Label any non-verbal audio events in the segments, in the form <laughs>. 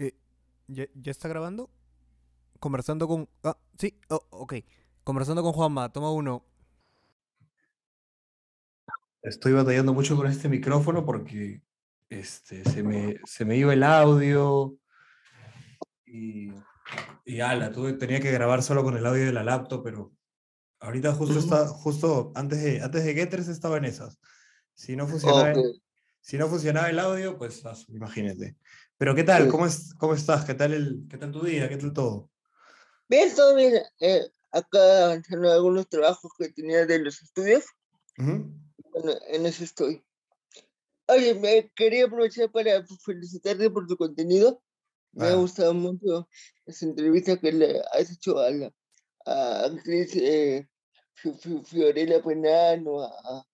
Eh, ¿ya, ya está grabando? Conversando con... Ah, sí, oh, ok. Conversando con Juanma, toma uno. Estoy batallando mucho con este micrófono porque este, se, me, se me iba el audio y, y ala, tuve, tenía que grabar solo con el audio de la laptop, pero ahorita justo, está, justo antes de, antes de Getters estaba en esas. Si no funcionaba, Ok. si no funcionaba el audio, pues imagínate. Pero ¿qué tal? Sí. ¿Cómo, es, ¿Cómo estás? ¿Qué tal, el, ¿Qué tal tu día? ¿Qué tal todo? Bien, todo bien. eh, acá avanzando algunos trabajos que tenía de los estudios. Ujú. Bueno, en eso estoy. Oye, me quería aprovechar para felicitarte por tu contenido. Me ha Ah. gustado mucho esa entrevista que le has hecho a la a actriz eh, Fi- Fi- Fiorella Penano, a,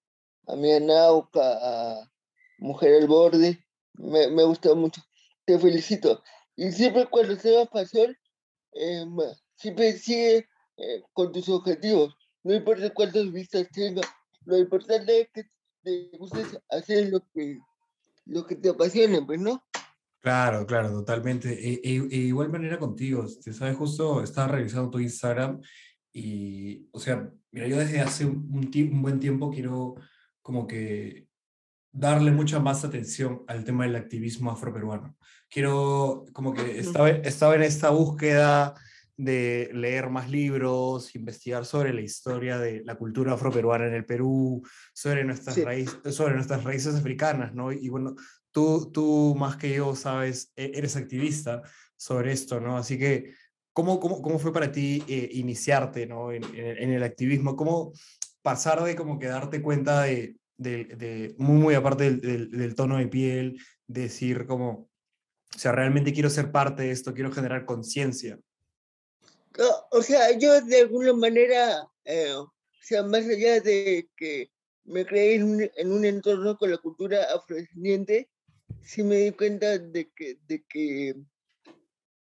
a, Mia Nauca, a Mujer al Borde. Me, me ha gustado mucho. Te felicito. Y siempre cuando seas pasión, eh, ma- siempre sigue eh, con tus objetivos. No importa cuántas vistas tenga, lo importante es que te guste hacer lo que, lo que te apasiona, pues, ¿no? Claro, claro, totalmente. E, e- e igual manera contigo, este, sabes, justo estaba revisando tu Instagram y, o sea, mira, yo desde hace un, un buen tiempo quiero como que darle mucha más atención al tema del activismo afroperuano. Quiero, como que estaba, estaba en esta búsqueda de leer más libros, investigar sobre la historia de la cultura afroperuana en el Perú, sobre nuestras, Sí. raíces, sobre nuestras raíces africanas, ¿no? Y bueno, tú, tú más que yo sabes, e- eres activista sobre esto, ¿no? Así que, ¿cómo, cómo, cómo fue para ti eh, iniciarte, ¿no? En, en- en el activismo? ¿Cómo pasar de como que darte cuenta de, de, de- muy, muy aparte del, del- del tono de piel, decir como, o sea, realmente quiero ser parte de esto, quiero generar conciencia? O, o sea, yo de alguna manera, eh, o sea, más allá de que me creé en un, en un entorno con la cultura afrodescendiente, sí me di cuenta de que, de que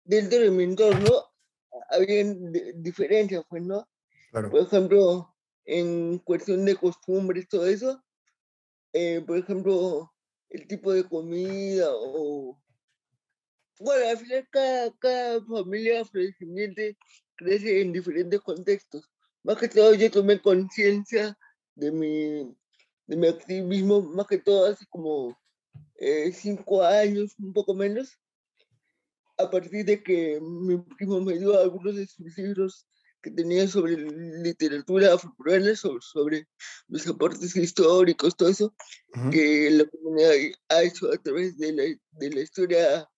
dentro de mi entorno había diferencias, pues, ¿no? Claro. Por ejemplo, en cuestión de costumbres, todo eso, eh, por ejemplo, el tipo de comida o... Bueno, al final cada, cada familia afrodescendiente crece en diferentes contextos. Más que todo yo tomé conciencia de mi, de mi activismo, más que todo hace como eh, cinco años, un poco menos, a partir de que mi primo me dio algunos de sus libros que tenía sobre literatura afroperuana, sobre, sobre los aportes históricos, todo eso, Ujú. que la comunidad ha hecho a través de la, de la historia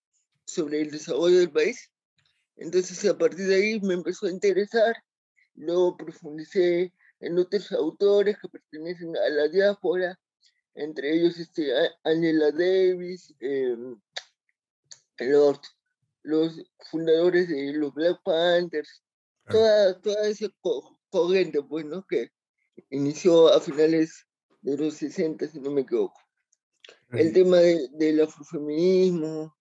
sobre el desarrollo del país. Entonces, a partir de ahí me empezó a interesar. Luego profundicé en otros autores que pertenecen a la diáspora, entre ellos este, Angela Davis, eh, los, los fundadores de los Black Panthers. Toda, toda esa co- corriente, pues, ¿no? Que inició a finales de los 60, si no me equivoco. El tema de- del afrofeminismo.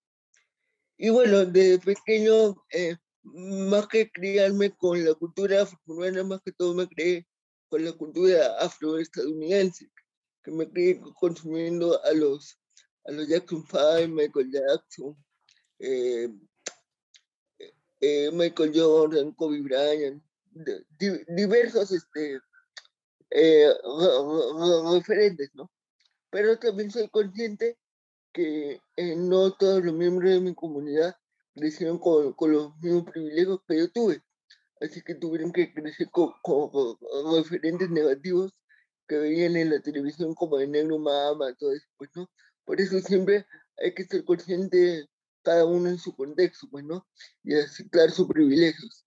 Y bueno, desde pequeño, eh, más que criarme con la cultura afroperuana, más que todo me crié con la cultura afroestadounidense, que me crié consumiendo a los, a los Jackson 5, Michael Jackson, eh, eh, Michael Jordan, Kobe Bryant, di- diversos este, eh, re- re- referentes, ¿no? Pero también soy consciente que eh, no todos los miembros de mi comunidad crecieron con, con los mismos privilegios que yo tuve. Así que tuvieron que crecer con, con- con referentes negativos que veían en la televisión como el negro mama, todo eso, pues, ¿no? Por eso siempre hay que ser consciente cada uno en su contexto, pues, ¿no? Y aceptar sus privilegios.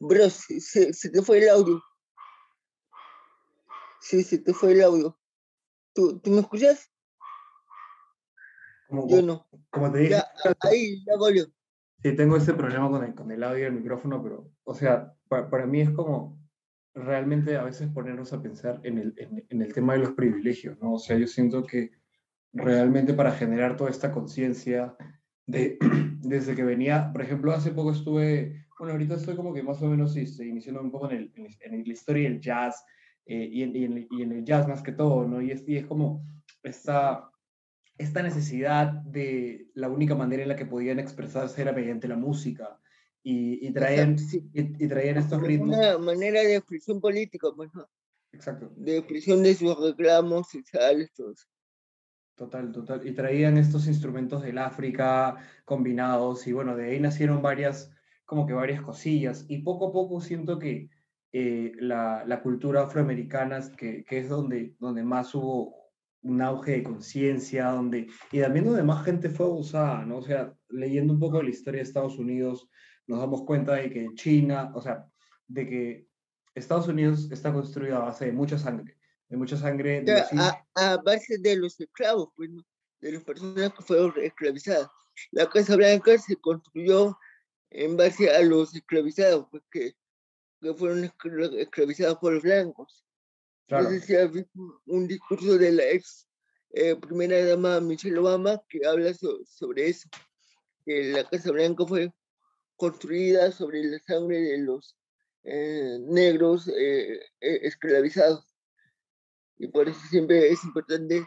Bro, se, se- se te fue el audio. Sí, se te fue el audio. ¿Tú, ¿tú me escuchas? Como, Yo no. como te dije, Ya, <laughs> ahí, ya volvió. Sí, tengo ese problema con el, con el audio y el micrófono, pero, o sea, pa- para, mí es como realmente a veces ponernos a pensar en el, en, en el tema de los privilegios, ¿no? O sea, yo siento que realmente para generar toda esta conciencia de, <clears throat> desde que venía, por ejemplo, hace poco estuve, bueno, ahorita estoy como que más o menos este, iniciando un poco en, el, en, la historia del jazz eh, y, en, y, en, el jazz más que todo, ¿no? Y es, y es como esta, esta necesidad de la única manera en la que podían expresarse era mediante la música. Y, y traían, y, traían estos ritmos. Una manera de expresión política, pues, ¿no? Exacto. De expresión de sus reclamos sociales. Total, total. Y traían estos instrumentos del África combinados y bueno, de ahí nacieron varias, como que varias cosillas. Y poco a poco siento que eh, la, la, cultura afroamericana, que, que, es donde, donde más hubo un auge de conciencia, donde, y también donde más gente fue abusada, ¿no? O sea, leyendo un poco de la historia de Estados Unidos, nos damos cuenta de que China, o sea, de que Estados Unidos está construido a base de mucha sangre de mucha sangre. De a, base de los esclavos, pues, de las personas que fueron esclavizadas. La Casa Blanca se construyó en base a los esclavizados, pues, que, que fueron esclavizados por los blancos. Entonces se ha visto un discurso de la ex eh, primera dama Michelle Obama que habla sobre eso, que la Casa Blanca fue construida sobre la sangre de los eh, negros eh, esclavizados y por eso siempre es importante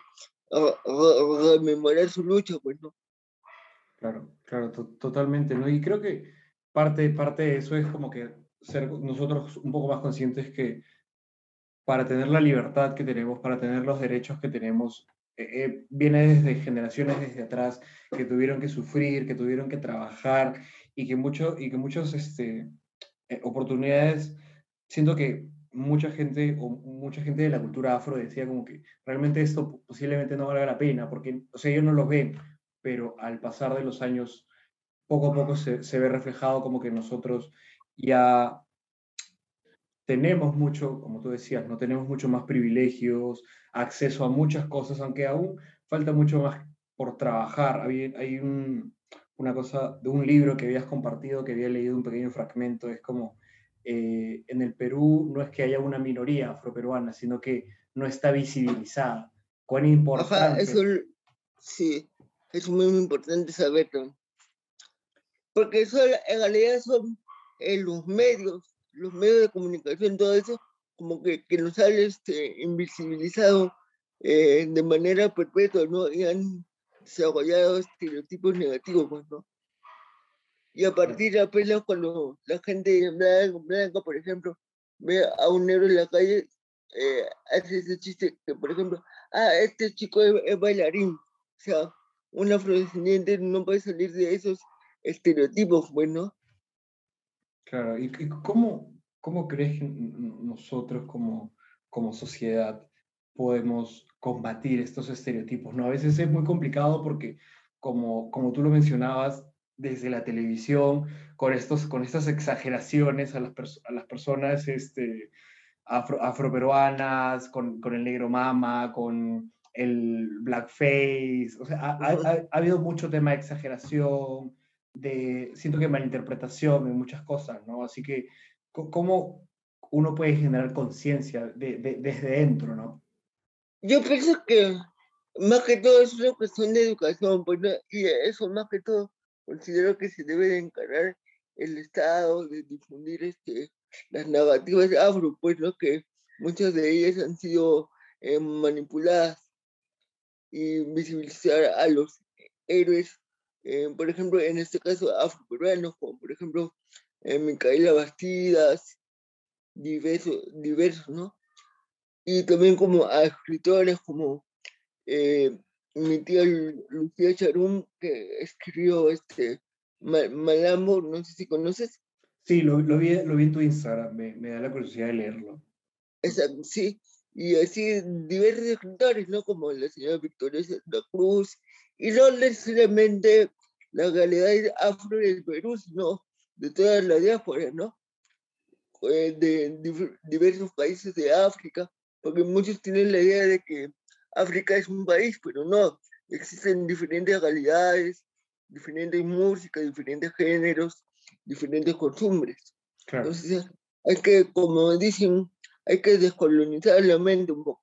rememorar su lucha, pues, ¿no? Claro, claro, totalmente, ¿no? Y creo que parte, parte de eso es como que ser nosotros un poco más conscientes que para tener la libertad que tenemos, para tener los derechos que tenemos, eh, eh, viene desde generaciones desde atrás que tuvieron que sufrir, que tuvieron que trabajar y que, mucho, y que muchas este, eh, oportunidades, siento que mucha gente o mucha gente de la cultura afro decía como que realmente esto posiblemente no valga la pena, porque, o sea, ellos no lo ven, pero al pasar de los años, poco a poco se, se ve reflejado como que nosotros ya tenemos mucho, como tú decías, no tenemos mucho más privilegios, acceso a muchas cosas, aunque aún falta mucho más por trabajar. Hay, hay un, una cosa de un libro que habías compartido, que había leído un pequeño fragmento, es como eh, en el Perú no es que haya una minoría afroperuana, sino que no está visibilizada. ¿Cuán importante? eso, sí, es muy, importante saberlo. Porque eso en realidad son en eh, los medios, los medios de comunicación, todo eso, como que, que nos sale este, invisibilizado eh, de manera perpetua, ¿no? Y han desarrollado estereotipos negativos, pues, ¿no? Y a partir de apenas cuando la gente blanca, por ejemplo, ve a un negro en la calle, eh, hace ese chiste que, por ejemplo, ah, este chico es, bailarín. O sea, un afrodescendiente no puede salir de esos estereotipos, bueno. Claro, ¿y, cómo, cómo crees que nosotros como, como sociedad podemos combatir estos estereotipos? ¿no? A veces es muy complicado porque, como, como tú lo mencionabas, desde la televisión con, estos, con estas exageraciones a las, a las personas este, afro, afroperuanas, con, con, el negro mama, con el blackface. O sea, ha, ha, habido mucho tema de exageración, de, siento que malinterpretación en muchas cosas, ¿no? Así que, ¿cómo uno puede generar conciencia de, desde dentro, ¿no? Yo pienso que más que todo es una cuestión de educación, pues, y eso más que todo considero que se debe de encarar el Estado de difundir este, las narrativas afro, pues, ¿no? que muchas de ellas han sido eh, manipuladas y visibilizar a los héroes, eh, por ejemplo, en este caso afroperuanos, como por ejemplo eh, Micaela Bastidas, diversos, diversos, ¿no? Y también como a escritores como mi tía Lucía Charum, que escribió este Malambo, no sé si conoces. Sí, lo, lo, vi, lo vi en tu Instagram, me, me da la curiosidad de leerlo. Exacto, sí, y así diversos escritores, ¿no? Como la señora Victoria Santa Cruz, y no necesariamente la realidad afro del Perú, sino de toda la diáspora, ¿no? Eh, de diversos países de África, porque muchos tienen la idea de que África es un país, pero no, existen diferentes realidades, diferentes músicas, diferentes géneros, diferentes costumbres. Entonces, hay que, como dicen, hay que descolonizar la mente un poco.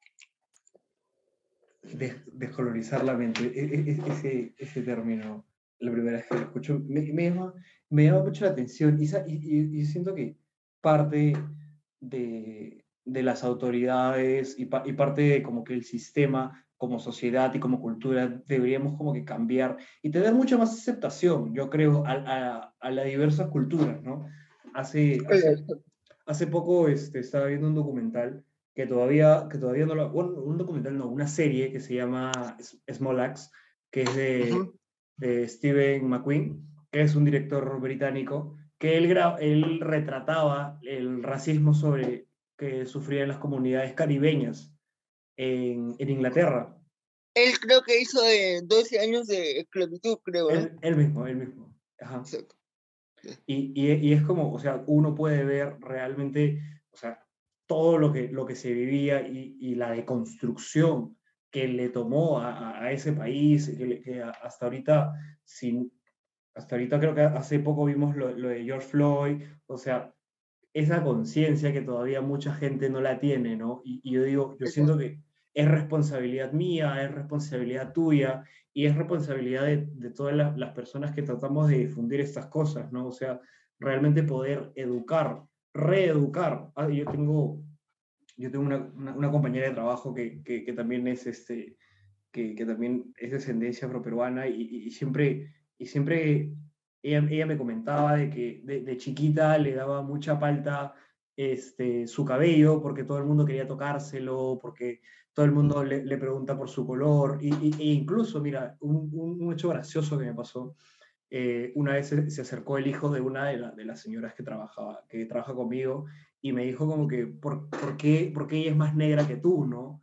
Descolonizar la mente, e, e, e, ese, ese término la primera vez que lo escucho, me, me, llama, me llama mucho la atención. Y, y, y siento que parte de, de las autoridades y, y, parte de como que el sistema como sociedad y como cultura deberíamos como que cambiar y tener mucha más aceptación, yo creo, a, a, a las diversas culturas, ¿no? Hace, hace, hace, poco este, estaba viendo un documental que todavía, que todavía no lo... Bueno, un documental, no, una serie que se llama Small Axe, que es de, de Steven McQueen, que es un director británico, que él, él retrataba el racismo sobre que sufrían las comunidades caribeñas en, en Inglaterra. Él creo que hizo de 12 años de esclavitud, creo. Él, él mismo, él mismo. Ajá. Y, y, y, es como, o sea, uno puede ver realmente, o sea, todo lo que, lo que se vivía y, y la deconstrucción que le tomó a, a ese país, que, que, hasta ahorita, sin, hasta ahorita creo que hace poco vimos lo, lo de George Floyd, o sea, esa conciencia que todavía mucha gente no la tiene, ¿no? Y, y yo digo, yo siento que es responsabilidad mía, es responsabilidad tuya y es responsabilidad de, de todas las, las, personas que tratamos de difundir estas cosas, ¿no? O sea, realmente poder educar, reeducar. Ah, yo tengo, yo tengo una, una, compañera de trabajo que, que, también es este, que, que, también es descendencia afroperuana y, y, y siempre, y siempre ella, ella, me comentaba de que de, chiquita le daba mucha falta este, su cabello porque todo el mundo quería tocárselo, porque todo el mundo le, pregunta por su color, y, e incluso, mira, un, hecho gracioso que me pasó, eh, una vez se, se, acercó el hijo de una de, la, de, las señoras que, trabajaba, que trabaja conmigo y me dijo como que, ¿por, por, qué, ¿por qué ella es más negra que tú, no?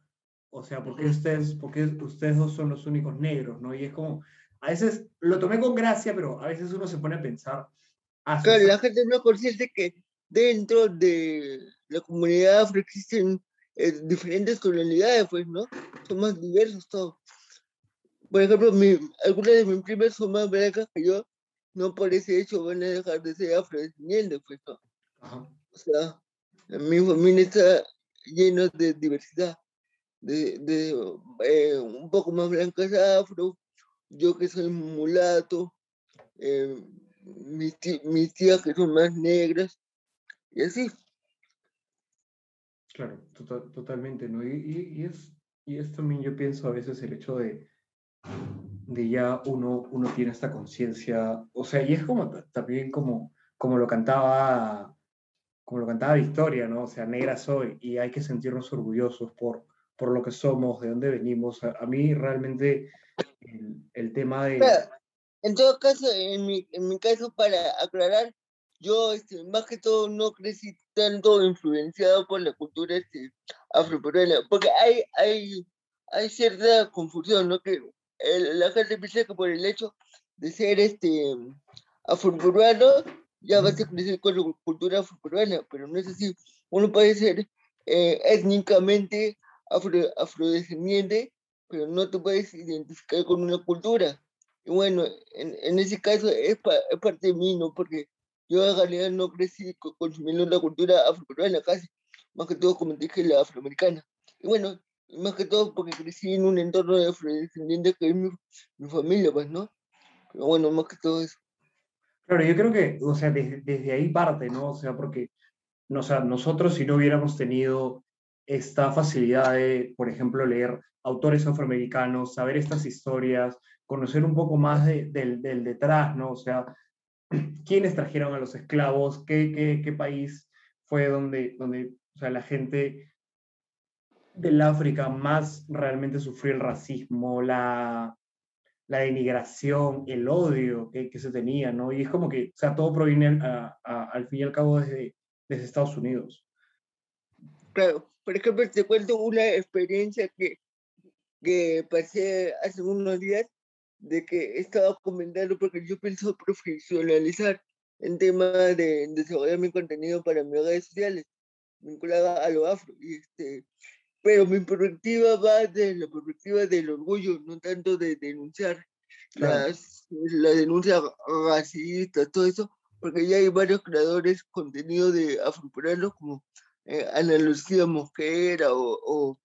O sea, ¿por qué ustedes, por qué ustedes dos son los únicos negros, no? Y es como, a veces lo tomé con gracia, pero a veces uno se pone a pensar. Ah, claro, la gente no es consciente que dentro de la comunidad afro existen eh, diferentes colonialidades, pues, ¿no? Son más diversos todos. Por ejemplo, mi, algunas de mis primas son más blancas que yo, no por ese hecho van a dejar de ser afrodescendientes, pues, ¿no? Ajá. O sea, mi familia está llena de diversidad, de, de eh, un poco más blancas afro, yo que soy mulato, eh, mis, tí, mis tías que son más negras, y así. Claro, total, totalmente, ¿no? Y, y, y, es, y es también, yo pienso a veces el hecho de, de ya uno, uno tiene esta conciencia, o sea, y es como también como, como lo cantaba como lo cantaba Victoria, ¿no? O sea, negra soy y hay que sentirnos orgullosos por, por lo que somos, de dónde venimos. A, mí realmente el, el tema de... Pero, en todo caso, en mi, en mi caso, para aclarar, yo este, más que todo no crecí tanto influenciado por la cultura este, afroperuana, porque hay, hay, hay cierta confusión, ¿no? Que el, la gente piensa que por el hecho de ser este afroperuano ya vas a crecer con la cultura afroperuana, pero no es así. Uno puede ser eh, étnicamente afro, afrodescendiente, pero no te puedes identificar con una cultura. Y bueno, en, en ese caso es, pa, es parte de mí, ¿no? Porque yo en realidad no crecí consumiendo la cultura afroperuana casi, más que todo como dije la afroamericana. Y bueno, más que todo porque crecí en un entorno de afrodescendientes que es mi, mi, familia, pues, ¿no? Pero bueno, más que todo eso. Claro, yo creo que, o sea, desde, desde ahí parte, ¿no? O sea, porque o sea, nosotros si no hubiéramos tenido esta facilidad de, por ejemplo, leer autores afroamericanos, saber estas historias, conocer un poco más de, del, del detrás, ¿no? O sea, <clears throat> quiénes trajeron a los esclavos, qué, qué, qué país fue donde, donde o sea, la gente del África más realmente sufrió el racismo, la, la denigración, el odio que, que, se tenía, ¿no? Y es como que, o sea, todo proviene a, a, al fin y al cabo desde, desde Estados Unidos. Claro, por ejemplo, te cuento una experiencia que, que pasé hace unos días de que estaba comentando porque yo pienso profesionalizar en tema de desarrollar mi contenido para mis redes sociales, vinculada a lo afro. Y este, pero mi perspectiva va de la perspectiva del orgullo, no tanto de denunciar claro. las, la denuncia racista, todo eso, porque ya hay varios creadores contenido de afroperuanos como eh, Ana Lucía Mosquera o, o,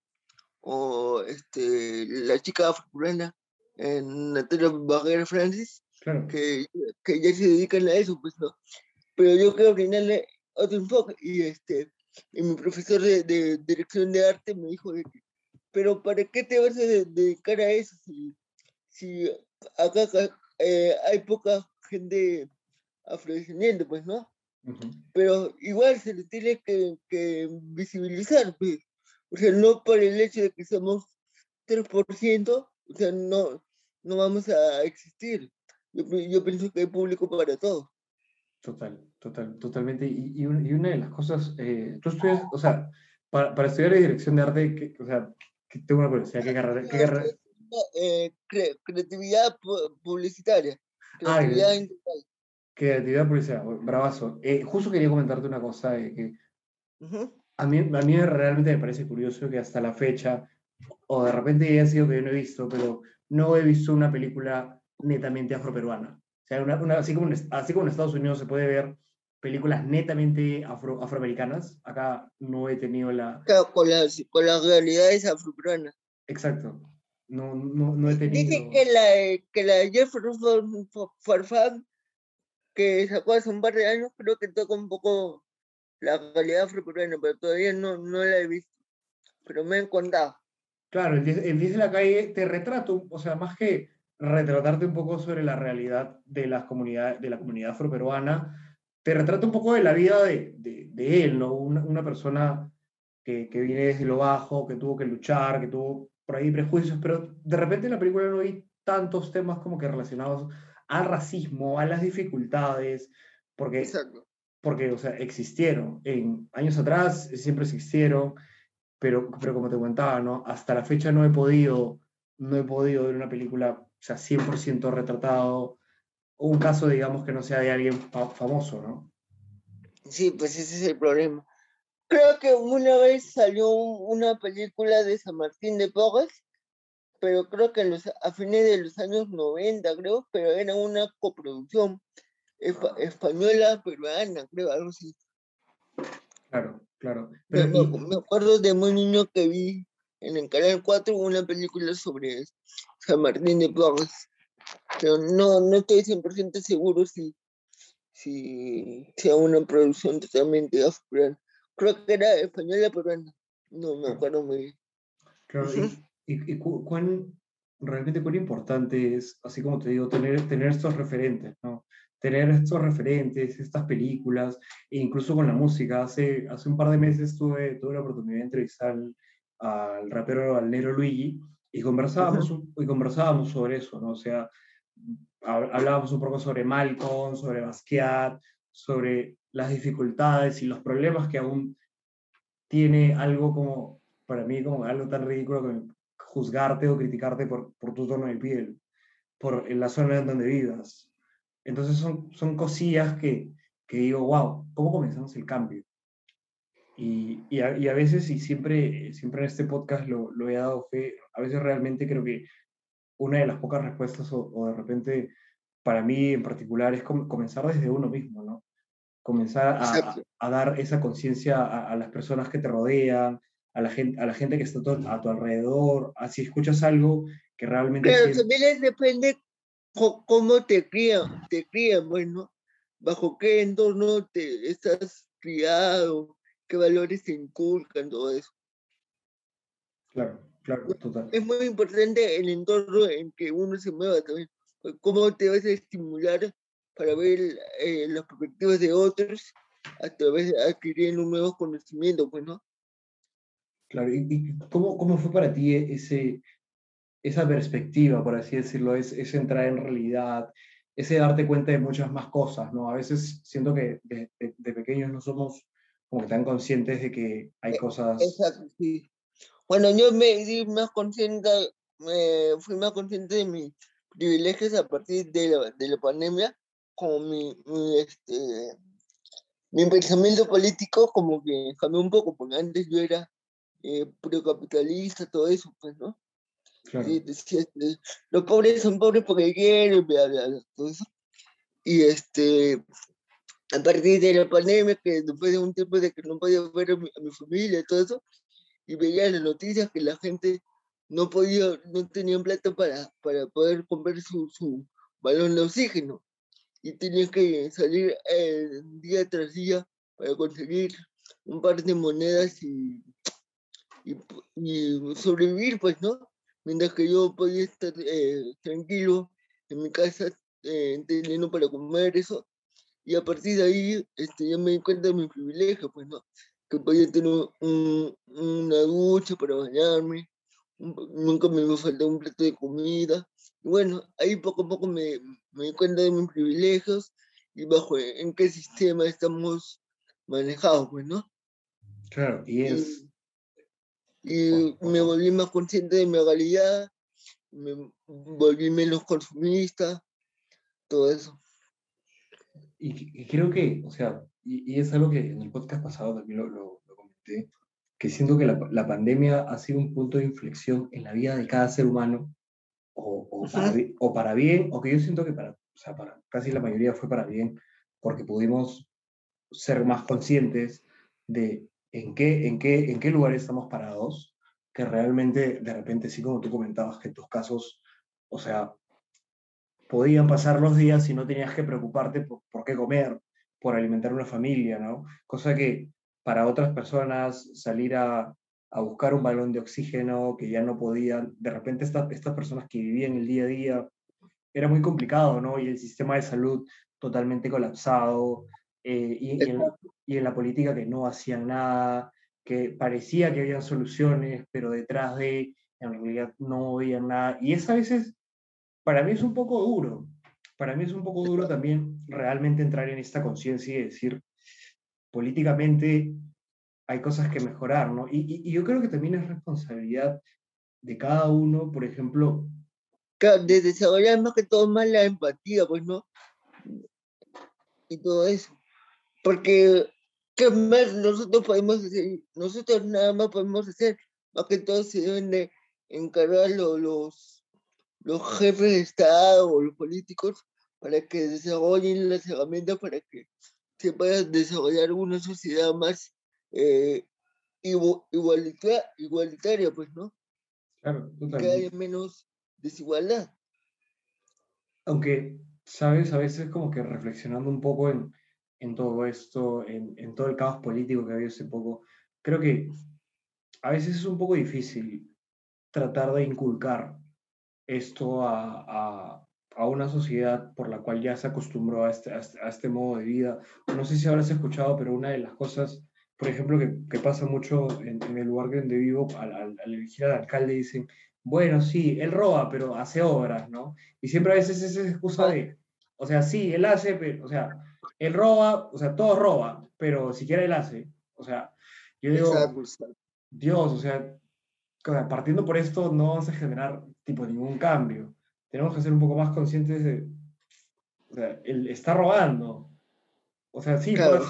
o este, la chica afroperuana en Natalia Barrera Francis, que, que ya se dedican a eso, pues no. Pero yo creo que darle otro enfoque y este, y mi profesor de, de, dirección de arte me dijo pero ¿para qué te vas a dedicar a eso si, si acá eh, hay poca gente afrodescendiente, pues, ¿no? Pero igual se le tiene que, que, visibilizar, pues. O sea, no por el hecho de que somos 3%, o sea, no, no vamos a existir. Yo, yo pienso que hay público para todo. Total, total, totalmente. Y, y, una de las cosas, eh, tú estudias, o sea, para, para estudiar dirección de arte, que, o sea, que tengo una curiosidad, ¿qué carrera? Qué carrera? Eh, creatividad publicitaria. Ah, creatividad ah, integral. Creatividad publicitaria, bravazo. Eh, justo quería comentarte una cosa, que a, mí, a mí realmente me parece curioso que hasta la fecha, o de repente ya ha sido que yo no he visto, pero no he visto una película netamente afroperuana. O sea, una, así, como en, así como en Estados Unidos se puede ver películas netamente afro, afroamericanas, acá no he tenido la... con, las, con las realidades afroperuanas. Exacto. No, no, no he tenido... Dije que la, que la Jeffrey Farfán, que sacó hace un par de años, creo que toca un poco la realidad afroperuana, pero todavía no, no la he visto. Pero me han contado. Claro, el 10, de la calle te retrato, o sea, más que retratarte un poco sobre la realidad de, las comunidades, de la comunidad afroperuana, te retrata un poco de la vida de, de, él, ¿no? Una, una persona que, que, viene desde lo bajo, que tuvo que luchar, que tuvo por ahí prejuicios, pero de repente en la película no hay tantos temas como que relacionados al racismo, a las dificultades, porque, porque o sea, existieron. En años atrás siempre existieron, pero, pero como te comentaba, ¿no? hasta la fecha no he podido, no he podido ver una película sea, 100% retratado, un caso, digamos, que no sea de alguien famoso, ¿no? Sí, pues ese es el problema. Creo que una vez salió una película de San Martín de Porres, pero creo que los, a fines de los años 90, creo, pero era una coproducción española, peruana, creo, algo así. Claro, claro. me, me, acuerdo de muy niño que vi en el Canal 4 una película sobre San Martín de Porres. Pero no, no estoy 100% seguro si, si sea una producción totalmente africana. Creo que era española peruana. No me acuerdo muy bien. Claro, y, y, cuán, realmente cuán importante es, así como te digo, tener, tener estos referentes, ¿no? Tener estos referentes, estas películas, e incluso con la música. Hace, hace un par de meses tuve, tuve la oportunidad de entrevistar al rapero, al negro Luigi, y conversábamos, y conversábamos sobre eso, ¿no? O sea, hablábamos un poco sobre Malcolm, sobre Basquiat, sobre las dificultades y los problemas que aún tiene algo como, para mí, como algo tan ridículo como juzgarte o criticarte por, por tu tono de piel, por la zona en donde vivas. Entonces son, son cosillas que, que digo, wow, ¿cómo comenzamos el cambio? Y, y, a, y, a, veces, y siempre, siempre en este podcast lo, lo, he dado fe, a veces realmente creo que una de las pocas respuestas, o, o de repente, para mí en particular, es comenzar desde uno mismo, ¿no? Comenzar a, a dar esa conciencia a, a, las personas que te rodean, a la gente, a la gente que está a tu alrededor, así escuchas algo que realmente... Pero también depende cómo te crían, te crían, bueno, bajo qué entorno te estás criado, qué valores se inculcan, todo eso. Claro, claro, total. Es muy importante el entorno en que uno se mueva también. Pues, cómo te vas a estimular para ver eh, las perspectivas de otros a través de adquirir un nuevo conocimiento, pues, ¿no? Claro, ¿y, cómo, cómo fue para ti ese, esa perspectiva, por así decirlo, es, ese entrar en realidad, ese darte cuenta de muchas más cosas, ¿no? A veces siento que de, de pequeños no somos como tan conscientes de que hay e, cosas... Exacto, sí. Bueno, yo me di más consciente, me fui más consciente de mis privilegios a partir de la, de la pandemia, como mi, mi, este, mi pensamiento político como que cambió un poco, porque antes yo era eh, procapitalista, todo eso, pues, ¿no? Claro. Y decía, este, los pobres son pobres porque quieren, bla, bla, bla, todo eso. Y este, a partir de la pandemia, que después de un tiempo de que no podía ver a mi, familia y todo eso, y veía las noticias que la gente no podía, no tenían plata para, para poder comprar su, su, balón de oxígeno y tienes que salir eh, día tras día para conseguir un par de monedas y, y, sobrevivir, pues, ¿no? Mientras que yo podía estar eh, tranquilo en mi casa eh, teniendo para comer eso. Y a partir de ahí este, ya me di cuenta de mi privilegio, pues, ¿no? Que podía tener una ducha para bañarme, nunca me iba a faltar un plato de comida. Y bueno, ahí poco a poco me, me di cuenta de mis privilegios y bajo en qué sistema estamos manejados, pues, ¿no? Claro, y es... Y, me volví más consciente de mi realidad, me volví menos consumista, todo eso. Y, creo que, o sea, y, es algo que en el podcast pasado también lo, lo, comenté, que siento que la, la, pandemia ha sido un punto de inflexión en la vida de cada ser humano, o, o, para, o para bien, o que yo siento que para, o sea, para casi la mayoría fue para bien, porque pudimos ser más conscientes de en qué, en qué, en qué lugar estamos parados, que realmente de repente, sí como tú comentabas, que en tus casos, o sea, podían pasar los días y no tenías que preocuparte por, por qué comer, por alimentar una familia, ¿no? Cosa que para otras personas salir a, a buscar un balón de oxígeno que ya no podían, de repente estas, estas personas que vivían el día a día, era muy complicado, ¿no? Y el sistema de salud totalmente colapsado, eh, y, en la, y, en la, política que no hacían nada, que parecía que habían soluciones, pero detrás de, en realidad no había nada. Y es a veces, para mí es un poco duro, para mí es un poco duro también realmente entrar en esta conciencia y decir, políticamente hay cosas que mejorar, ¿no? Y, y, yo creo que también es responsabilidad de cada uno, por ejemplo... de desarrollar más que todo más la empatía, pues, ¿no? Y todo eso. Porque, ¿qué más nosotros podemos hacer? Nosotros nada más podemos hacer, más que todo se deben de encargar los, los jefes de Estado o los políticos para que desarrollen las herramientas para que se pueda desarrollar una sociedad más eh, igualitaria, igualitaria, pues, ¿no? Claro, Que haya menos desigualdad. Aunque, sabes, a veces como que reflexionando un poco en, en todo esto, en, en, todo el caos político que había hace poco, creo que a veces es un poco difícil tratar de inculcar esto a, a, a una sociedad por la cual ya se acostumbró a este, a este, este modo de vida. No sé si habrás escuchado, pero una de las cosas, por ejemplo, que, que pasa mucho en, en, el lugar donde vivo, al, al, al elegir al alcalde dicen, bueno, sí, él roba, pero hace obras, ¿no? Y siempre a veces es esa excusa de, o sea, sí, él hace, pero, o sea, él roba, o sea, todo roba, pero siquiera él hace. O sea, yo digo, Dios, o sea, partiendo por esto no vamos a generar tipo ningún cambio. Tenemos que ser un poco más conscientes de, o sea, él está robando. O sea, sí, claro,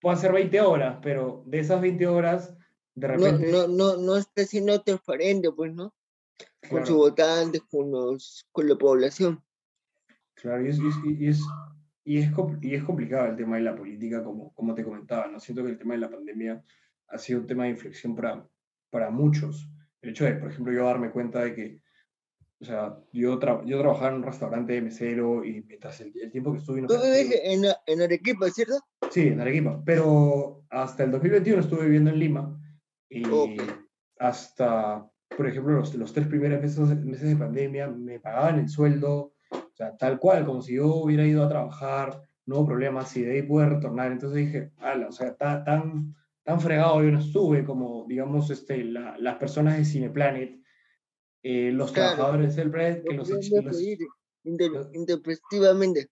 puede, hacer 20 horas, pero de esas 20 horas, de repente... No, no, no, no está siendo transparente, pues, ¿no? Con sus votantes, con, los, con la población. Claro, y es, y es, y es, y es complicado el tema de la política, como, como te comentaba, ¿no? Siento que el tema de la pandemia ha sido un tema de inflexión para, para muchos. El hecho de, por ejemplo, yo darme cuenta de que, o sea, yo, yo trabajaba en un restaurante de mesero y mientras el, tiempo que estuve... ¿Tú vives en, en Arequipa, cierto? Sí, en Arequipa, pero hasta el 2021 estuve viviendo en Lima y hasta, por ejemplo, los, los tres primeros meses, meses de pandemia me pagaban el sueldo, sea, tal cual, como si yo hubiera ido a trabajar, no hubo problema, si de ahí pude retornar. Entonces dije, ala, o sea, tan, tan fregado yo no estuve como, digamos, este, la, las personas de Cineplanet, eh, los trabajadores del Planet, que los, Intempestivamente.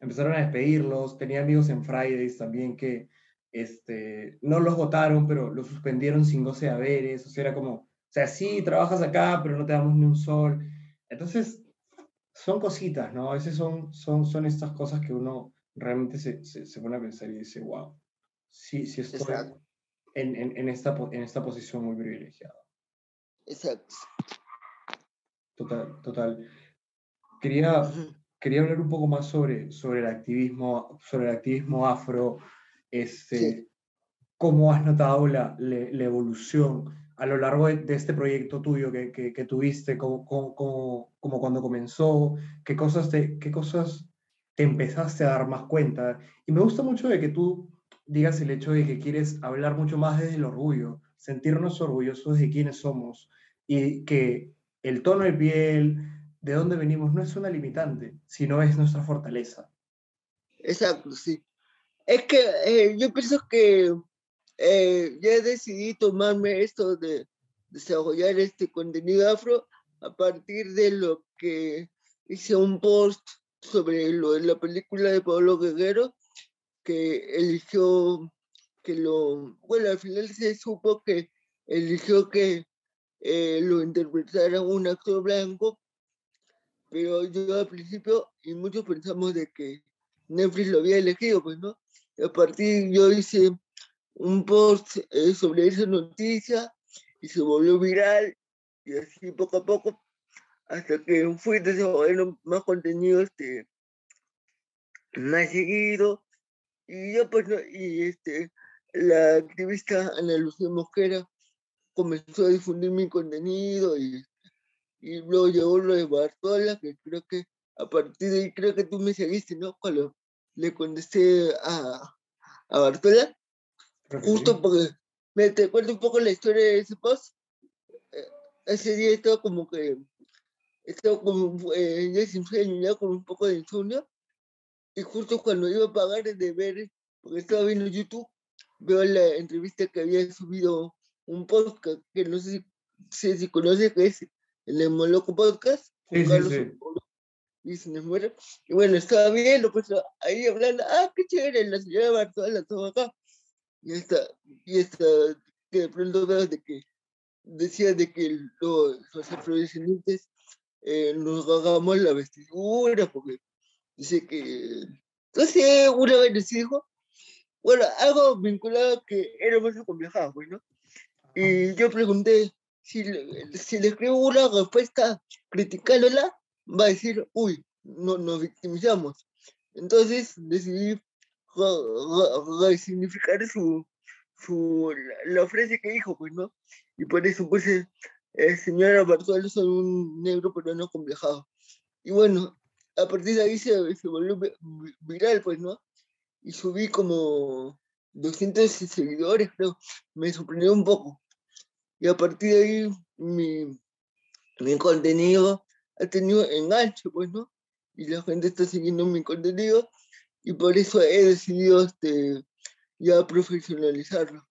Empezaron a despedirlos, tenía amigos en Fridays también que este, no los votaron, pero los suspendieron sin goce de haberes, o sea, era como, o sea, sí, trabajas acá, pero no te damos ni un sol. Entonces, son cositas, ¿no? A veces son, son, son estas cosas que uno realmente se, se, se pone a pensar y dice, wow, sí, sí estoy en, en, en, esta, en esta posición muy privilegiada. Exacto. Total, total. Quería, quería hablar un poco más sobre, sobre, el, activismo, sobre el activismo afro, este, cómo has notado la, la, la evolución a lo largo de, este proyecto tuyo que, que, tuviste, como, como, como, cuando comenzó, qué cosas, te, qué cosas te empezaste a dar más cuenta. Y me gusta mucho de que tú digas el hecho de que quieres hablar mucho más desde el orgullo, sentirnos orgullosos de quiénes somos y que el tono de piel, de dónde venimos, no es una limitante, sino es nuestra fortaleza. Exacto, sí. Es que eh, yo pienso que eh, ya decidí tomarme esto de desarrollar este contenido afro a partir de lo que hice un post sobre lo de la película de Pablo Guerrero, que eligió que lo, bueno, al final se supo que eligió que eh, lo interpretara un actor blanco, pero yo al principio, y muchos pensamos de que Netflix lo había elegido, pues, ¿no? A partir yo hice un post eh, sobre esa noticia y se volvió viral y así poco a poco hasta que fui desarrollando más contenido este, más seguido y yo pues y este la activista Ana Lucía Mosquera comenzó a difundir mi contenido y, y luego llegó lo de Bartola que creo que a partir de ahí creo que tú me seguiste ¿no? cuando le contesté a, a Bartola Justo porque me te cuento un poco la historia de ese post. Eh, ese día estaba como que, estaba como eh, ya con un poco de insomnio. Y justo cuando iba a pagar de ver, porque estaba viendo YouTube, veo la entrevista que había subido un podcast que no sé si, si conoces, que es el Moloco Podcast. Sí, sí, sí. Y se muere. Y bueno, estaba viendo, pues ahí hablando, ah, qué chévere, la señora Bartola, todo acá y esta, y esta, que de pronto veo de que decía de que los, los afrodescendientes eh, nos hagamos la vestidura, porque dice que, no sé, una vez dijo, bueno, algo vinculado que era más acomplejado, pues, ¿no? Y yo pregunté, si, si le escribo una respuesta criticándola, va a decir, uy, no, nos victimizamos. Entonces decidí significar su, su, la frase que dijo, pues, ¿no? Y por eso puse, eh, señora Bartolo son un negro pero no complejado. Y bueno, a partir de ahí se, se volvió viral, pues, ¿no? Y subí como 200 seguidores, creo. Me sorprendió un poco. Y a partir de ahí mi, mi contenido ha tenido enganche, pues, ¿no? Y la gente está siguiendo mi contenido y por eso he decidido este, ya profesionalizarlo.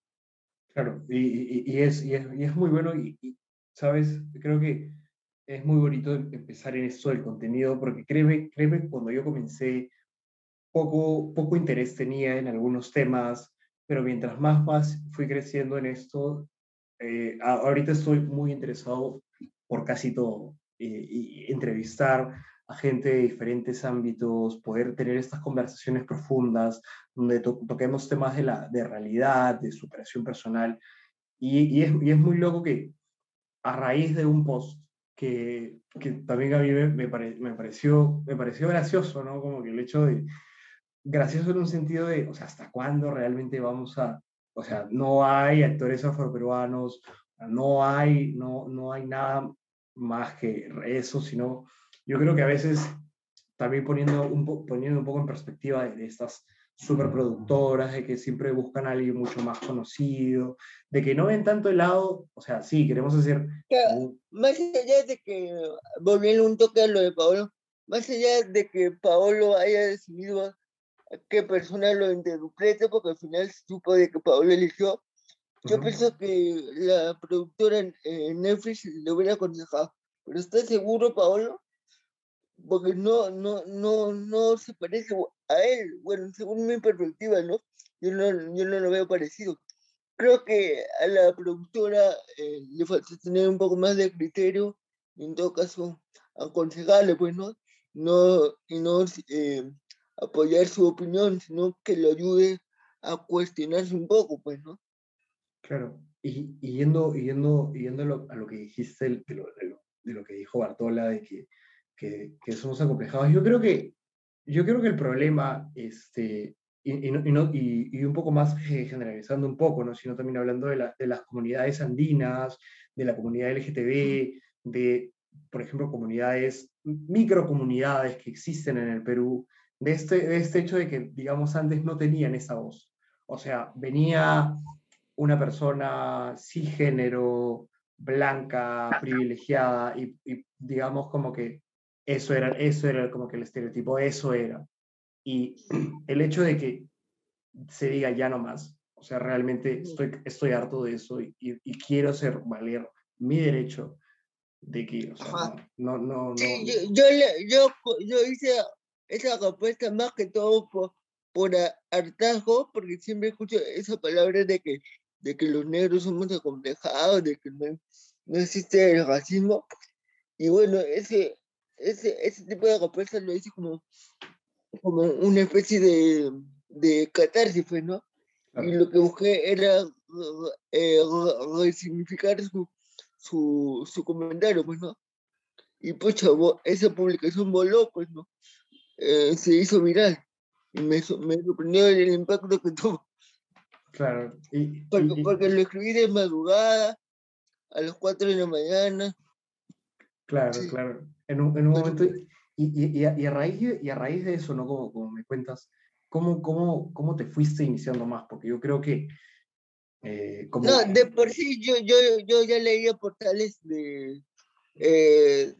Claro, y, y, es, y, es, y es muy bueno y, ¿sabes? Creo que es muy bonito empezar en esto del contenido porque créeme, créeme cuando yo comencé, poco, poco interés tenía en algunos temas, pero mientras más, más fui creciendo en esto, eh, ahorita estoy muy interesado por casi todo. Eh, y entrevistar gente de diferentes ámbitos, poder tener estas conversaciones profundas, donde toquemos temas de, la, de realidad, de superación personal. Y, y, es, y, es, muy loco que a raíz de un post que, que también a mí me, me, me, pareció, me pareció gracioso, ¿no? Como que el hecho de, gracioso en un sentido de, o sea, ¿hasta cuándo realmente vamos a, o sea, no hay actores afroperuanos, no hay, no, no hay nada más que eso, sino yo creo que a veces también poniendo un, poniendo un poco en perspectiva de, estas superproductoras, de que siempre buscan a alguien mucho más conocido, de que no ven tanto el lado, o sea, sí, queremos hacer... Más allá de que, volviendo un toque a lo de Paolo, más allá de que Paolo haya decidido qué persona lo interprete, porque al final supo de que Paolo eligió, yo pienso que la productora en Netflix le hubiera aconsejado, pero ¿estás seguro, Paolo? porque no, no, no, no se parece a él. Bueno, según mi perspectiva, ¿no? Yo no, yo no lo veo parecido. Creo que a la productora eh, le falta tener un poco más de criterio, y en todo caso, aconsejarle, pues, ¿no? no y no eh, apoyar su opinión, sino que lo ayude a cuestionarse un poco, pues, ¿no? Claro, y, yendo, yendo, yendo a lo que dijiste de lo, de lo que dijo Bartola, de que que, somos acomplejados. Yo creo que, yo creo que el problema este, y, y, y, y, un poco más generalizando un poco, ¿no? sino también hablando de, la, de, las comunidades andinas, de la comunidad LGTB, de, por ejemplo, comunidades, microcomunidades que existen en el Perú, de este, de este hecho de que, digamos, antes no tenían esa voz. O sea, venía una persona cisgénero, blanca, privilegiada, y, y, digamos como que eso era, eso era como que el estereotipo, eso era. Y el hecho de que se diga ya no más, o sea, realmente estoy, estoy harto de eso y, y quiero ser valer mi derecho de que, o sea, no, no, no. Sí, yo, yo, yo, yo, hice esa respuesta más que todo por, por hartazgo, porque siempre escucho esa palabra de que, de que los negros somos acomplejados, de que no, no existe el racismo. Y bueno, ese, ese, ese tipo de respuesta lo hice como, como una especie de, de catarsis, pues, ¿no? Y lo que busqué era eh, resignificar su, su, su comentario, pues, ¿no? Y pues, esa publicación voló, pues, ¿no? Eh, se hizo viral. Y me, me sorprendió el, impacto que tuvo. Claro. Y, porque, y, porque, lo escribí de madrugada, a las 4 de la mañana. Claro, sí. claro. En un, en un momento. Y, y, a, y, a raíz de, y a raíz de eso, ¿no? Como, como me cuentas, ¿cómo, cómo, ¿cómo te fuiste iniciando más? Porque yo creo que eh, como... No, de por sí yo, yo, yo ya leía portales de eh,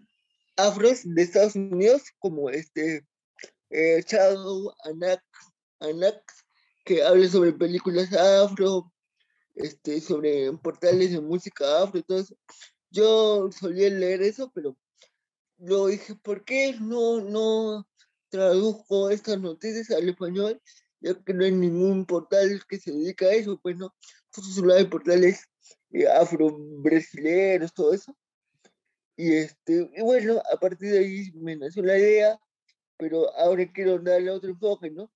afros de Estados Unidos, como este eh, Shadow, Anak, Anak, que habla sobre películas afro, este, sobre portales de música afro eso. Yo solía leer eso, pero lo dije, ¿por qué no, no traduzco estas noticias al español? Ya que no hay ningún portal que se dedica a eso, pues no solo hay portales eh, afro-brasileños, todo eso. Y, este, y bueno, a partir de ahí me nació la idea, pero ahora quiero darle otro enfoque, ¿no?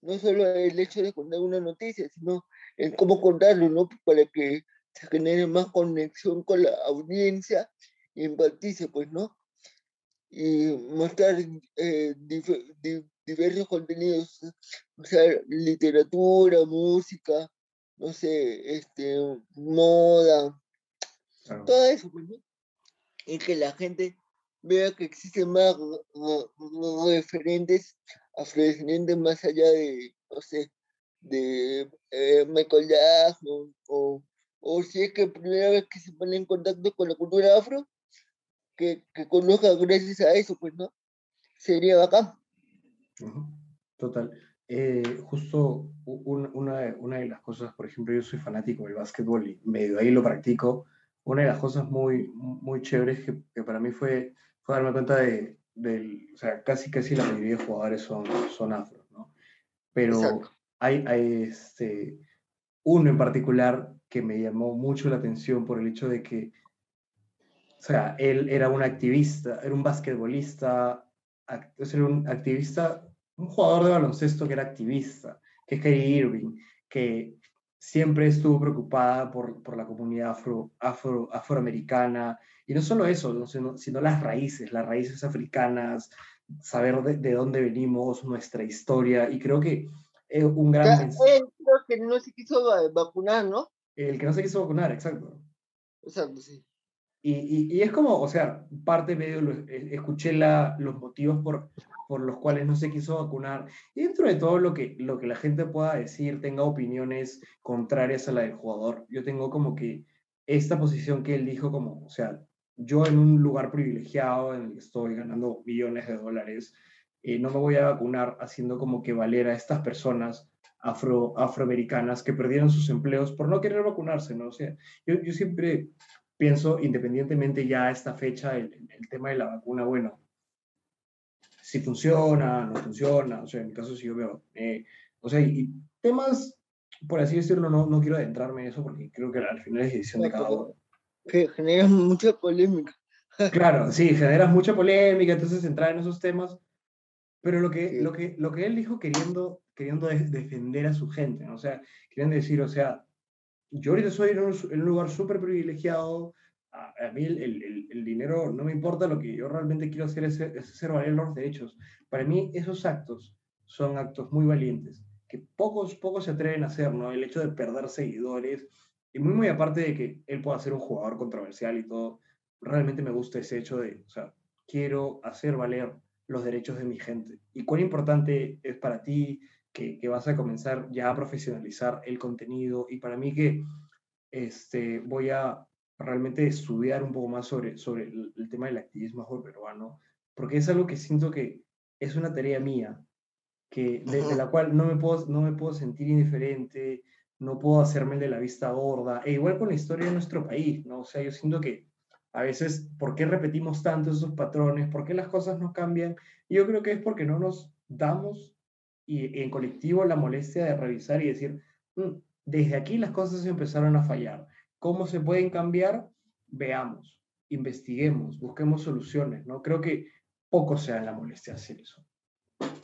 No solo el hecho de contar una noticia, sino en cómo contarlo, ¿no? Para que se genere más conexión con la audiencia y empatice, pues, ¿no? Y mostrar eh, diversos contenidos, o sea, literatura, música, no sé, este, moda, claro. todo eso, pues, ¿no? Y que la gente vea que existen más referentes afrodescendientes más allá de, no sé, de eh, Michael Jackson o, o si es que primera vez que se pone en contacto con la cultura afro, que, que conozca gracias a eso, pues, ¿no? Sería bacán. Total. Eh, justo un, una, una, de las cosas, por ejemplo, yo soy fanático del básquetbol y medio ahí lo practico. Una de las cosas muy, muy chéveres que, que para mí fue, fue darme cuenta de, del, o sea, casi casi la mayoría de jugadores son, son afros, ¿no? Pero hay, hay este, uno en particular que me llamó mucho la atención por el hecho de que, o sea, él era un activista, era un basquetbolista, act, era un activista un jugador de baloncesto que era activista, que es Kyrie Irving, que siempre estuvo preocupada por, por la comunidad afro, afro, afroamericana, y no solo eso, sino, sino, las raíces, las raíces africanas, saber de, de, dónde venimos, nuestra historia, y creo que es un gran... Él creo que no se quiso vacunar, ¿no? El que no se quiso vacunar, exacto. Exacto, sí. Y, y, y, es como, o sea, parte medio, escuché la, los motivos por, por los cuales no se quiso vacunar. Y dentro de todo lo que, lo que la gente pueda decir, tenga opiniones contrarias a la del jugador, yo tengo como que esta posición que él dijo como, o sea, yo en un lugar privilegiado en el que estoy ganando millones de dólares, eh, no me voy a vacunar haciendo como que valer a estas personas afro, afroamericanas que perdieron sus empleos por no querer vacunarse, ¿no? O sea, yo, yo siempre pienso, independientemente ya a esta fecha, el, el, tema de la vacuna, bueno, si funciona, no funciona, o sea, en mi caso si yo veo, eh, o sea, y temas, por así decirlo, no, no quiero adentrarme en eso porque creo que al final es decisión de cada uno. Que generas mucha polémica. Claro, <laughs> sí, generas mucha polémica, entonces entrar en esos temas, pero lo que, sí. lo que, lo que él dijo queriendo, queriendo defender a su gente, ¿no? o sea, queriendo decir, o sea, yo ahorita soy en un, en un lugar súper privilegiado, a, a mí el, el, el, dinero no me importa, lo que yo realmente quiero hacer es, es hacer valer los derechos. Para mí esos actos son actos muy valientes que pocos, pocos se atreven a hacer, ¿no? El hecho de perder seguidores, y muy, muy aparte de que él pueda ser un jugador controversial y todo, realmente me gusta ese hecho de, o sea, quiero hacer valer los derechos de mi gente. Y cuán importante es para ti que, que vas a comenzar ya a profesionalizar el contenido y para mí que este, voy a realmente estudiar un poco más sobre, sobre el, tema del activismo peruano, porque es algo que siento que es una tarea mía, que, de, la cual no me, puedo, no me puedo sentir indiferente, no puedo hacerme de la vista gorda, e igual con la historia de nuestro país, ¿no? O sea, yo siento que a veces, ¿por qué repetimos tanto esos patrones? ¿Por qué las cosas no cambian? Y yo creo que es porque no nos damos y en colectivo la molestia de revisar y decir, mm, desde aquí las cosas empezaron a fallar. ¿Cómo se pueden cambiar? Veamos, investiguemos, busquemos soluciones, ¿no? Creo que poco se da la molestia hacer eso.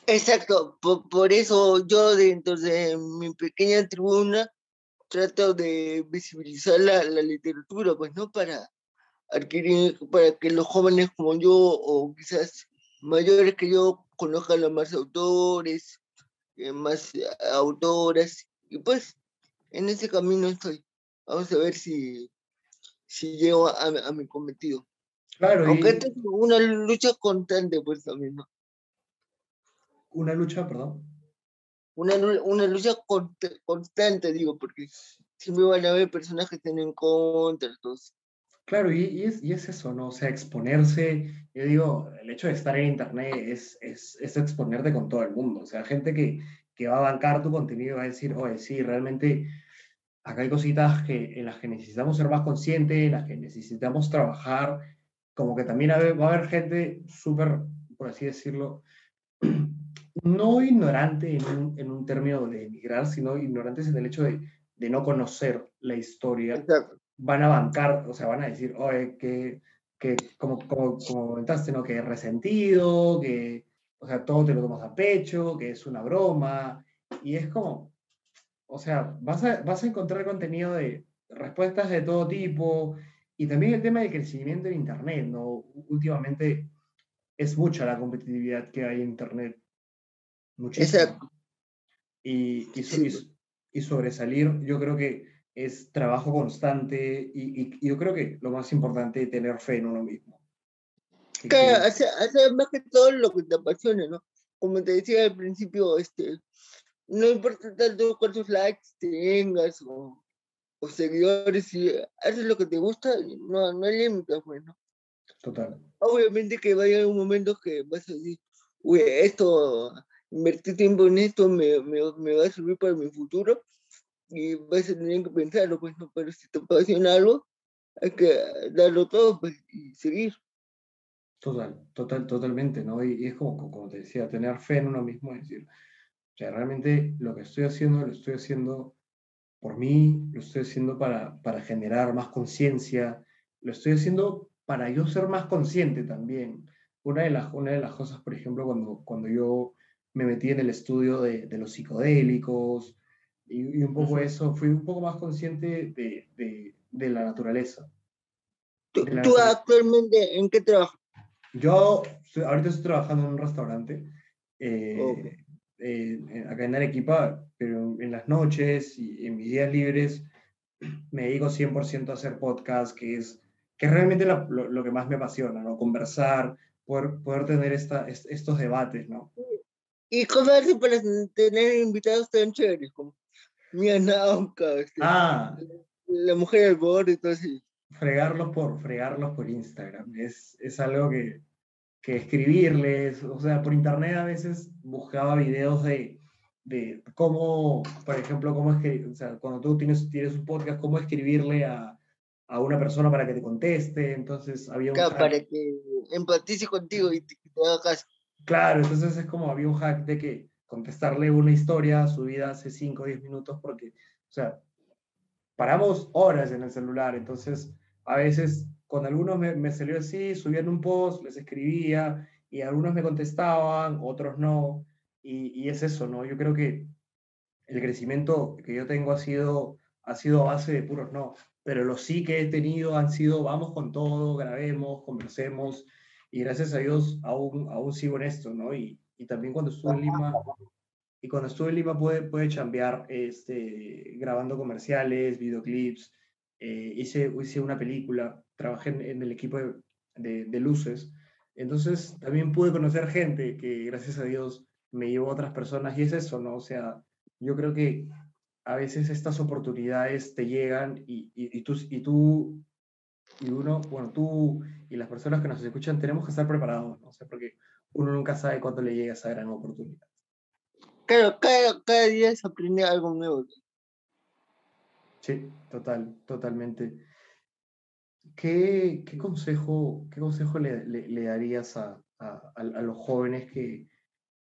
Exacto, por, eso yo dentro de mi pequeña tribuna trato de visibilizar la, la literatura, pues, ¿no? Para adquirir, para que los jóvenes como yo, o quizás mayores que yo, conozcan a más autores, más autoras, y pues en ese camino estoy. Vamos a ver si, si llego a, mi cometido. Claro. Aunque es una lucha constante, pues también, ¿no? Una lucha, perdón. Una, una lucha constante, digo, porque siempre van a haber personas que estén en contra, entonces. Claro, y, es, eso, ¿no? O sea, exponerse, yo digo, el hecho de estar en Internet es, es, exponerte con todo el mundo. O sea, gente que, va a bancar tu contenido va a decir, oye, sí, realmente acá hay cositas que, en las que necesitamos ser más conscientes, en las que necesitamos trabajar, como que también va a haber gente súper, por así decirlo, <clears throat> no ignorante en un, término de emigrar, sino ignorantes en el hecho de, de no conocer la historia. Van a bancar, o sea, van a decir, oye, que, que como, como, como comentaste, ¿no? Que es resentido, que, o sea, todo te lo tomas a pecho, que es una broma, y es como, o sea, vas a, vas a encontrar contenido de respuestas de todo tipo y también el tema del crecimiento en Internet, ¿no? Últimamente es mucha la competitividad que hay en Internet. Muchísimo. Y, y, y, sobresalir, yo creo que es trabajo constante y, y, yo creo que lo más importante es tener fe en uno mismo. Claro, hacer, hacer más que todo lo que te apasiona, ¿no? Como te decía al principio, este, no importa tanto cuántos likes tengas o, o seguidores, si haces lo que te gusta, no, no hay límites, bueno. Pues, Total. Obviamente que va a un momento que vas a decir, uy, esto, invertir tiempo en esto me, me, me, va a servir para mi futuro y vas a tener que pensarlo, pues no, pero si te apasiona algo, hay que darlo todo pues, y seguir. Total, total, totalmente, ¿no? Y, y es como, como te decía, tener fe en uno mismo, es decir, sea, realmente lo que estoy haciendo lo estoy haciendo por mí, lo estoy haciendo para, para generar más conciencia, lo estoy haciendo para yo ser más consciente también. Una de las, una de las cosas, por ejemplo, cuando, cuando yo me metí en el estudio de, de los psicodélicos y, un poco eso, fui un poco más consciente de, de, de la naturaleza. ¿Tú, actualmente en qué trabajas? Yo ahorita estoy trabajando en un restaurante. Eh, eh, acá en Arequipa, pero en las noches y en mis días libres me dedico 100% a hacer podcast, que es, que realmente lo, lo, que más me apasiona, ¿no? Conversar, poder, poder tener esta, estos debates, ¿no? ¿Y cómo haces para tener invitados tan chéveres como Mia Nauca, este, ah, la mujer del borde y todo así? Fregarlos por, fregarlos por Instagram, es, es algo que, que escribirles, o sea, por internet a veces buscaba videos de, de cómo, por ejemplo, cómo es que, o sea, cuando tú tienes, tienes un podcast, cómo escribirle a, a una persona para que te conteste, entonces había un... Claro, para que empatice contigo y te, haga caso. Claro, entonces es como había un hack de que contestarle una historia subida hace 5 o 10 minutos porque, o sea, paramos horas en el celular, entonces a veces con algunos me, salió así, subían un post, les escribía y algunos me contestaban, otros no. Y, es eso, ¿no? Yo creo que el crecimiento que yo tengo ha sido, ha sido base de puros no, pero los sí que he tenido han sido vamos con todo, grabemos, conversemos y gracias a Dios aún, aún sigo en esto, ¿no? Y, y también cuando estuve en Lima, y cuando estuve en Lima pude, pude chambear este, grabando comerciales, videoclips, eh, hice, hice una película, trabajé en, el equipo de, de, luces, entonces también pude conocer gente que gracias a Dios me llevó a otras personas y es eso, ¿no? O sea, yo creo que a veces estas oportunidades te llegan y, y, y, tú, y tú y uno, bueno, tú y las personas que nos escuchan tenemos que estar preparados, ¿no? O sea, porque uno nunca sabe cuándo le llega esa gran oportunidad. Claro, cada, cada día se aprende algo nuevo. Sí, total, totalmente. ¿Qué, qué consejo, qué consejo le, le, darías a, a, a, los jóvenes que,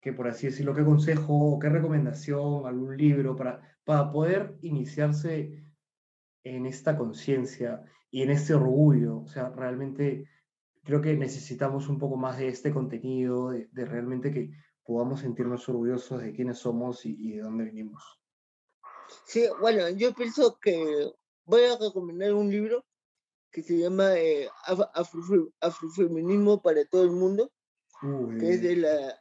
que, por así decirlo, qué consejo, qué recomendación, algún libro para, para poder iniciarse en esta conciencia y en este orgullo? O sea, realmente creo que necesitamos un poco más de este contenido, de, de realmente que podamos sentirnos orgullosos de quiénes somos y, y de dónde venimos. Sí, bueno, yo pienso que voy a recomendar un libro que se llama eh, Afrofeminismo para todo el mundo, que es de la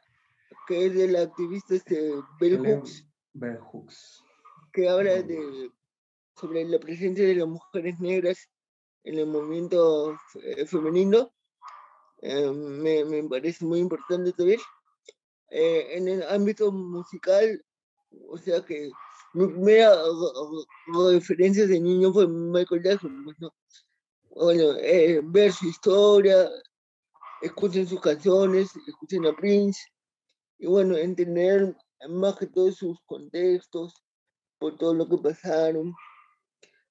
que es de la activista este, Bell Hooks, Bell Hooks, que habla de sobre la presencia de las mujeres negras en el movimiento eh, femenino. Eh, me, me, parece muy importante también. Eh, en el ámbito musical, o sea que mi primera referencia de niño fue Michael Jackson. Pues, bueno, eh, ver su historia, escuchen sus canciones, escuchen a Prince, y bueno, entender más que todos sus contextos, por todo lo que pasaron.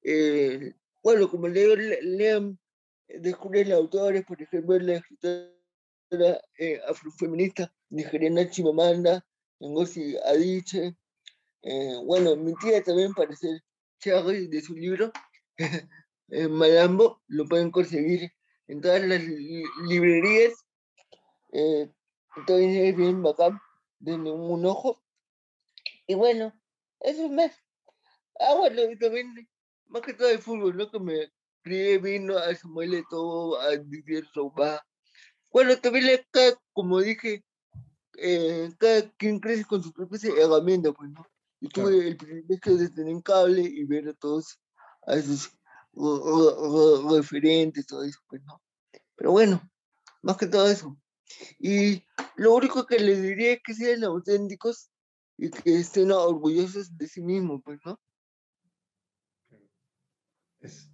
Eh, bueno, como leo, lean, descubrir autores, por ejemplo, la escritora eh, afrofeminista nigeriana Chimamanda Ngozi Adichie, eh, bueno, mi tía también parece Charlie de su libro, <laughs> eh, Malambo, lo pueden conseguir en todas las librerías. Eh, es bien bacán, denle un ojo. Y bueno, eso es más. Ah, bueno, y también, más que todo el fútbol, ¿no? Que me vino a Samuel todo, a Didier Soba. Bueno, también como dije, eh, cada quien crece con sus propias herramientas, pues, ¿no? Y tuve el privilegio de tener un cable y ver a todos a esos referentes, todo eso, pues no. Pero bueno, más que todo eso. Y lo único que les diría es que sean auténticos y que estén orgullosos de sí mismos, pues, ¿no? Es,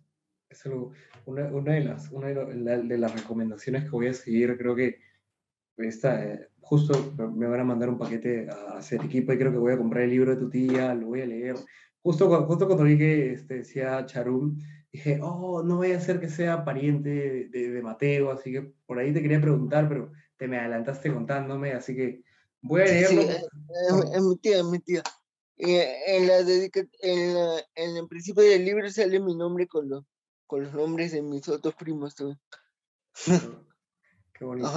es algo, una, una, de las, una de las recomendaciones que voy a seguir, creo que esta, eh, justo me van a mandar un paquete a hacer equipo y creo que voy a comprar el libro de tu tía, lo voy a leer. Justo, justo cuando vi que este, decía Charum, dije, oh, no voy a ser que sea pariente de, de, Mateo, así que por ahí te quería preguntar, pero te me adelantaste contándome, así que voy a leerlo. Sí, es, mi tía, es mi tía. En, la en, la, en el principio del libro sale mi nombre con, lo, con los nombres de mis otros primos. Qué bonito.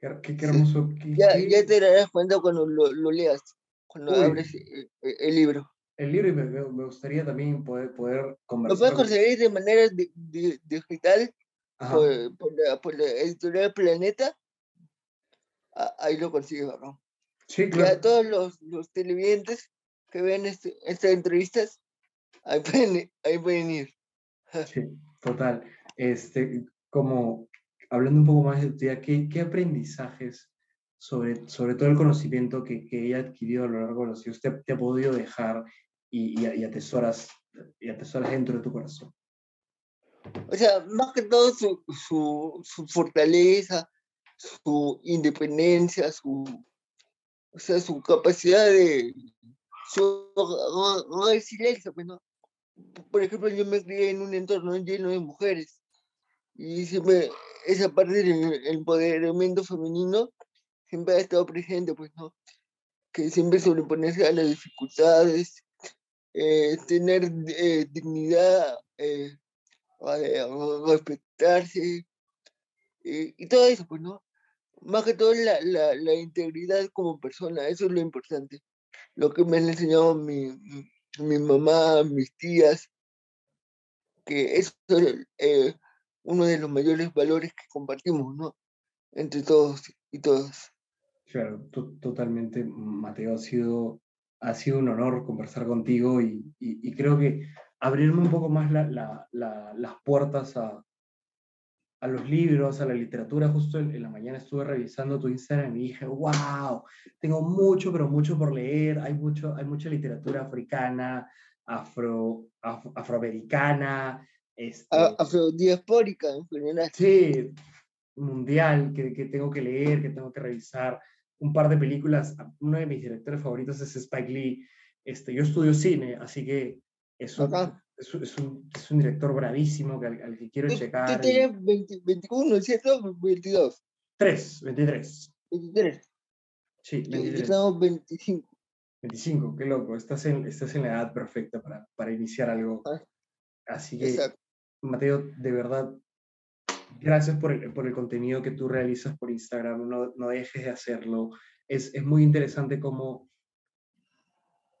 Qué, qué, hermoso. ya, ya, te darás cuenta cuando lo, lo leas, cuando Uy. abres el, el, libro. El libro y me, me, gustaría también poder, poder conversar. Lo puedes conseguir de manera di, di, digital por, por, la, por, la, editorial Planeta. Ahí lo consigues, ¿no? Sí, claro. Y a todos los, los televidentes que vean este, estas entrevistas, ahí pueden, ahí pueden ir. <laughs> Sí, total. Este, como hablando un poco más de tu tía, ¿qué, qué aprendizajes sobre, sobre todo el conocimiento que, que, ella ha adquirido a lo largo de los años te, te ha podido dejar y, y, y, atesoras, y atesoras dentro de tu corazón? O sea, más que todo su, su, su fortaleza, su independencia, su, o sea, su capacidad de, su resiliencia, pues, ¿no? Por ejemplo, yo me crié en un entorno lleno de mujeres y siempre esa parte del empoderamiento femenino siempre ha estado presente, pues, ¿no? Que siempre sobreponerse a las dificultades, eh, tener eh, dignidad, eh, respetarse, y todo eso, pues, ¿no? Más que todo la, la, la, integridad como persona, eso es lo importante. Lo que me han enseñado mi, mi mamá, mis tías, que eso eh, uno de los mayores valores que compartimos, ¿no? Entre todos y todas. Claro, totalmente, Mateo, ha sido, ha sido un honor conversar contigo y, y, creo que abrirme un poco más la, la, las puertas a, a los libros, a la literatura. Justo en, la mañana estuve revisando tu Instagram y dije, wow, tengo mucho, pero mucho por leer. Hay, mucho, hay mucha literatura africana, afro, afroamericana. Este, afrodiaspórica. Sí, mundial, que, que, tengo que leer, que tengo que revisar. Un par de películas. Uno de mis directores favoritos es Spike Lee. Este, yo estudio cine, así que eso es, es, un, es un, director bravísimo que, al, que quiero checar. Tú tienes 21, ¿cierto? 22. 3, 23. 23. Sí, 23. Estamos 25. 25, qué loco. Estás en, estás en la edad perfecta para, para iniciar algo. Ah, Así que, exacto. Mateo, de verdad, gracias por el, por el, contenido que tú realizas por Instagram. No, no dejes de hacerlo. Es, es muy interesante cómo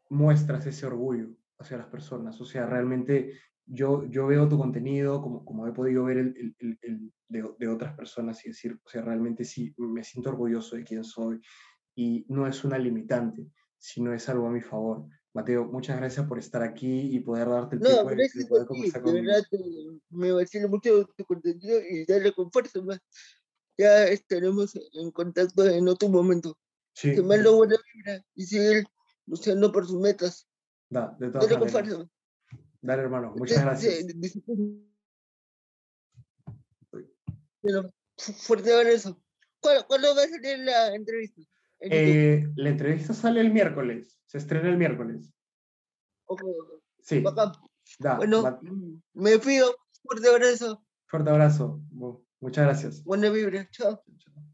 muestras ese orgullo hacia las personas. O sea, realmente yo, yo veo tu contenido como, como he podido ver el, el, el de, de, otras personas y decir, o sea, realmente sí, me siento orgulloso de quién soy y no es una limitante, sino es algo a mi favor. Mateo, muchas gracias por estar aquí y poder darte el tiempo de, poder conversar conmigo. De verdad, me vacila mucho tu contenido y darle con fuerza más. Ya estaremos en contacto en otro momento. Sí. Que me lo buena vibra y sigue luchando por sus metas. Da, de todas maneras. Dale, hermano, muchas gracias. fuerte abrazo. ¿Cuándo, va a salir la entrevista? Eh, la entrevista sale el miércoles, se estrena el miércoles. Sí. Da, bueno, me pido. Fuerte abrazo. Fuerte abrazo. Muchas gracias. Buena vibra. Chao. Chao.